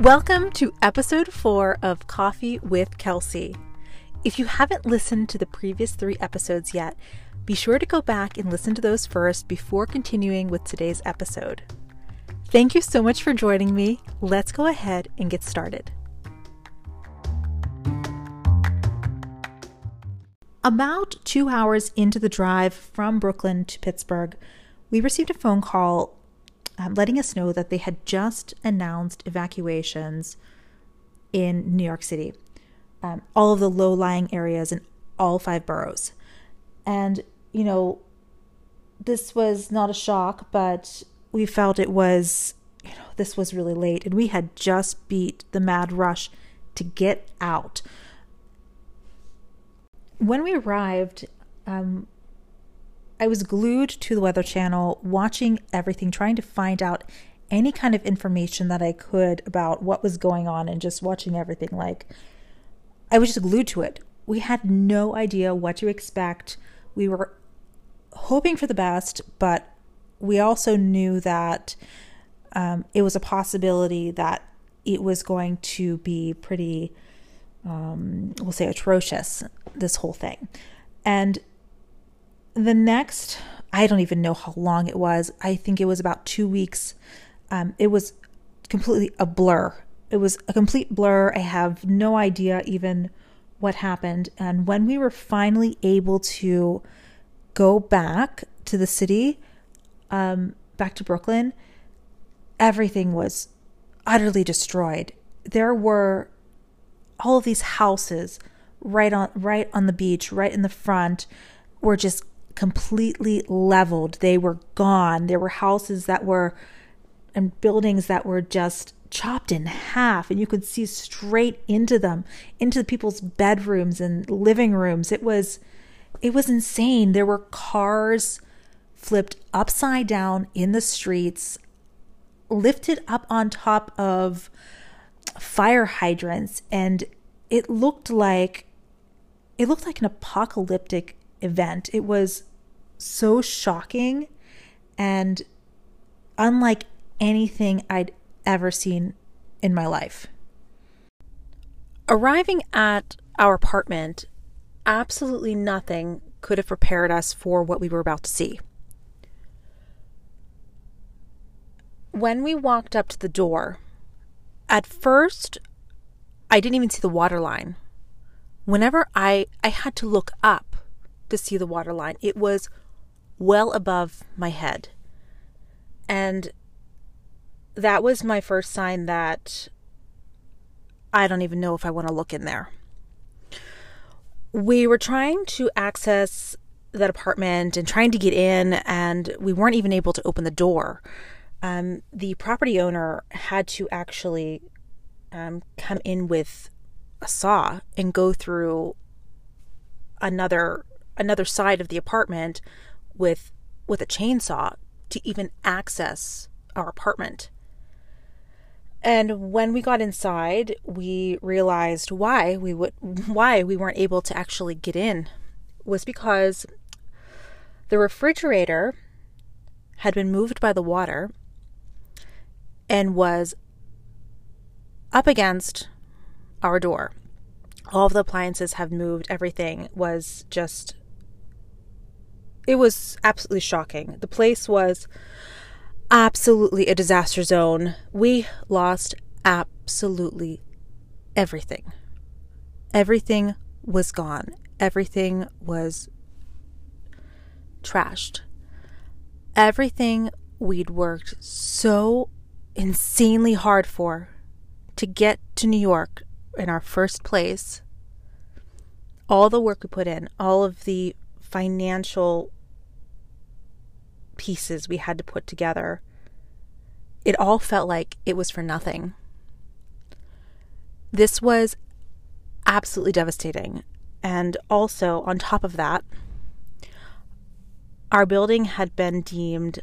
Welcome to episode four of Coffee with Kelsey. If you haven't listened to the previous three episodes yet, be sure to go back and listen to those first before continuing with today's episode. Thank you so much for joining me. Let's go ahead and get started. About two hours into the drive from Brooklyn to Pittsburgh, we received a phone call um, letting us know that they had just announced evacuations in New York City, um, all of the low lying areas in all five boroughs. And, you know, this was not a shock, but we felt it was, you know, this was really late. And we had just beat the mad rush to get out. When we arrived, um, I was glued to the Weather Channel, watching everything, trying to find out any kind of information that I could about what was going on and just watching everything. Like, I was just glued to it. We had no idea what to expect. We were hoping for the best, but we also knew that um, it was a possibility that it was going to be pretty, um, we'll say, atrocious, this whole thing. And the next, I don't even know how long it was. I think it was about two weeks. Um, it was completely a blur. It was a complete blur. I have no idea even what happened. And when we were finally able to go back to the city, um, back to Brooklyn, everything was utterly destroyed. There were all of these houses right on right on the beach, right in the front, were just completely leveled. They were gone. There were houses that were and buildings that were just chopped in half and you could see straight into them, into the people's bedrooms and living rooms. It was it was insane. There were cars flipped upside down in the streets, lifted up on top of fire hydrants and it looked like it looked like an apocalyptic event. It was so shocking and unlike anything I'd ever seen in my life. Arriving at our apartment, absolutely nothing could have prepared us for what we were about to see. When we walked up to the door, at first, I didn't even see the water line. Whenever I, I had to look up to see the water line, it was well above my head. And that was my first sign that I don't even know if I want to look in there. We were trying to access that apartment and trying to get in, and we weren't even able to open the door. Um, the property owner had to actually um, come in with a saw and go through another another side of the apartment with with a chainsaw to even access our apartment. And when we got inside, we realized why we would why we weren't able to actually get in was because the refrigerator had been moved by the water and was up against our door. All of the appliances have moved, everything was just it was absolutely shocking. The place was absolutely a disaster zone. We lost absolutely everything. Everything was gone. Everything was trashed. Everything we'd worked so insanely hard for to get to New York in our first place, all the work we put in, all of the financial pieces we had to put together, it all felt like it was for nothing. This was absolutely devastating. And also, on top of that, our building had been deemed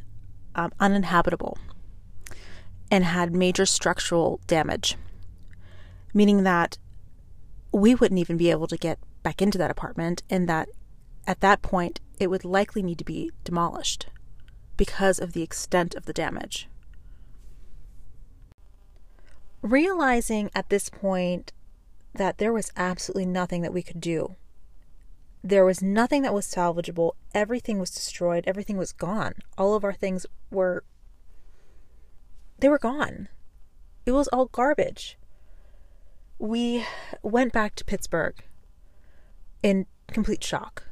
um, uninhabitable and had major structural damage, meaning that we wouldn't even be able to get back into that apartment, and that at that point it would likely need to be demolished because of the extent of the damage. realizing at this point that there was absolutely nothing that we could do. There was nothing that was salvageable. Everything was destroyed. Everything was gone. All of our things were. They were gone. It was all garbage. We went back to Pittsburgh in complete shock.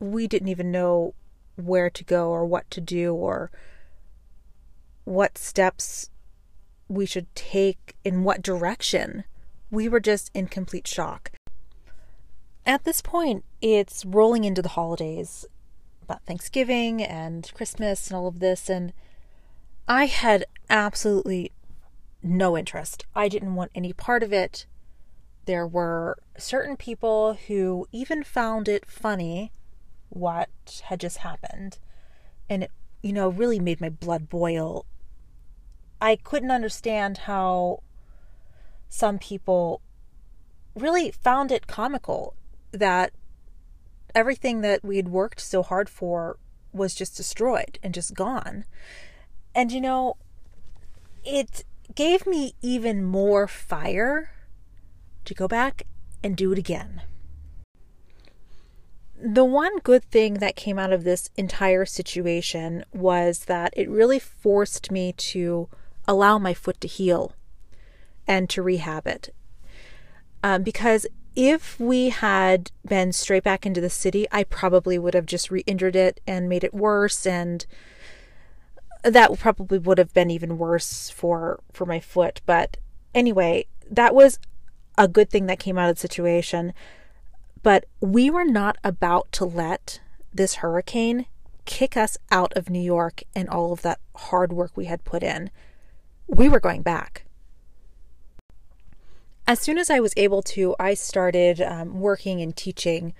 We didn't even know where to go or what to do or what steps we should take in what direction. We were just in complete shock. At this point, it's rolling into the holidays about Thanksgiving and Christmas and all of this, and I had absolutely no interest. I didn't want any part of it. There were certain people who even found it funny what had just happened. And it, you know, really made my blood boil. I couldn't understand how some people really found it comical that everything that we had worked so hard for was just destroyed and just gone. And you know, it gave me even more fire to go back and do it again. The one good thing that came out of this entire situation was that it really forced me to allow my foot to heal and to rehab it. Um, because if we had been straight back into the city, I probably would have just re injured it and made it worse. And that probably would have been even worse for, for my foot. But anyway, that was a good thing that came out of the situation. But we were not about to let this hurricane kick us out of New York and all of that hard work we had put in. We were going back as soon as I was able to, I started um, working and teaching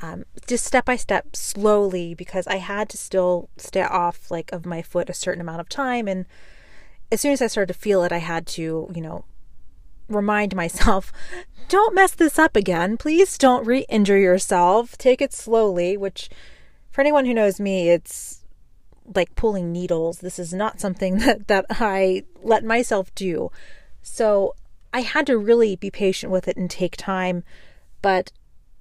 um, just step by step, slowly, because I had to still stay off like of my foot a certain amount of time. And as soon as I started to feel it, I had to, you know, remind myself, don't mess this up again. Please don't re-injure yourself. Take it slowly. Which, for anyone who knows me, it's like pulling needles. This is not something that that I let myself do. So I had to really be patient with it and take time. But,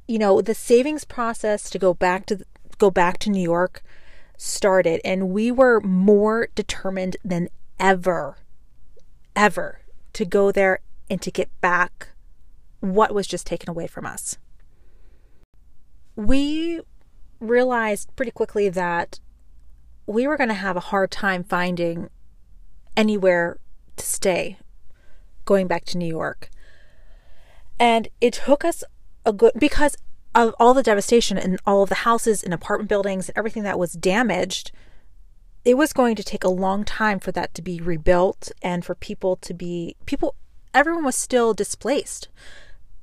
you know, the savings process to go back to go back to New York started and we were more determined than ever ever to go there and to get back what was just taken away from us. We realized pretty quickly that we were going to have a hard time finding anywhere to stay going back to New York. And it took us a good because of all the devastation and all of the houses and apartment buildings and everything that was damaged, it was going to take a long time for that to be rebuilt and for people to be people everyone was still displaced.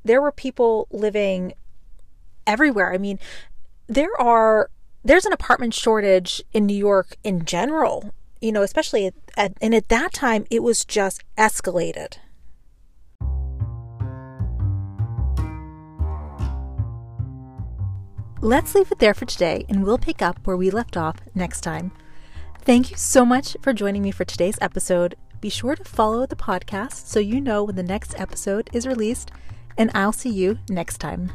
There were people living everywhere. I mean, there are there's an apartment shortage in New York in general, you know, especially at, at and at that time it was just escalated. Let's leave it there for today, and we'll pick up where we left off next time. Thank you so much for joining me for today's episode. Be sure to follow the podcast so you know when the next episode is released, and I'll see you next time.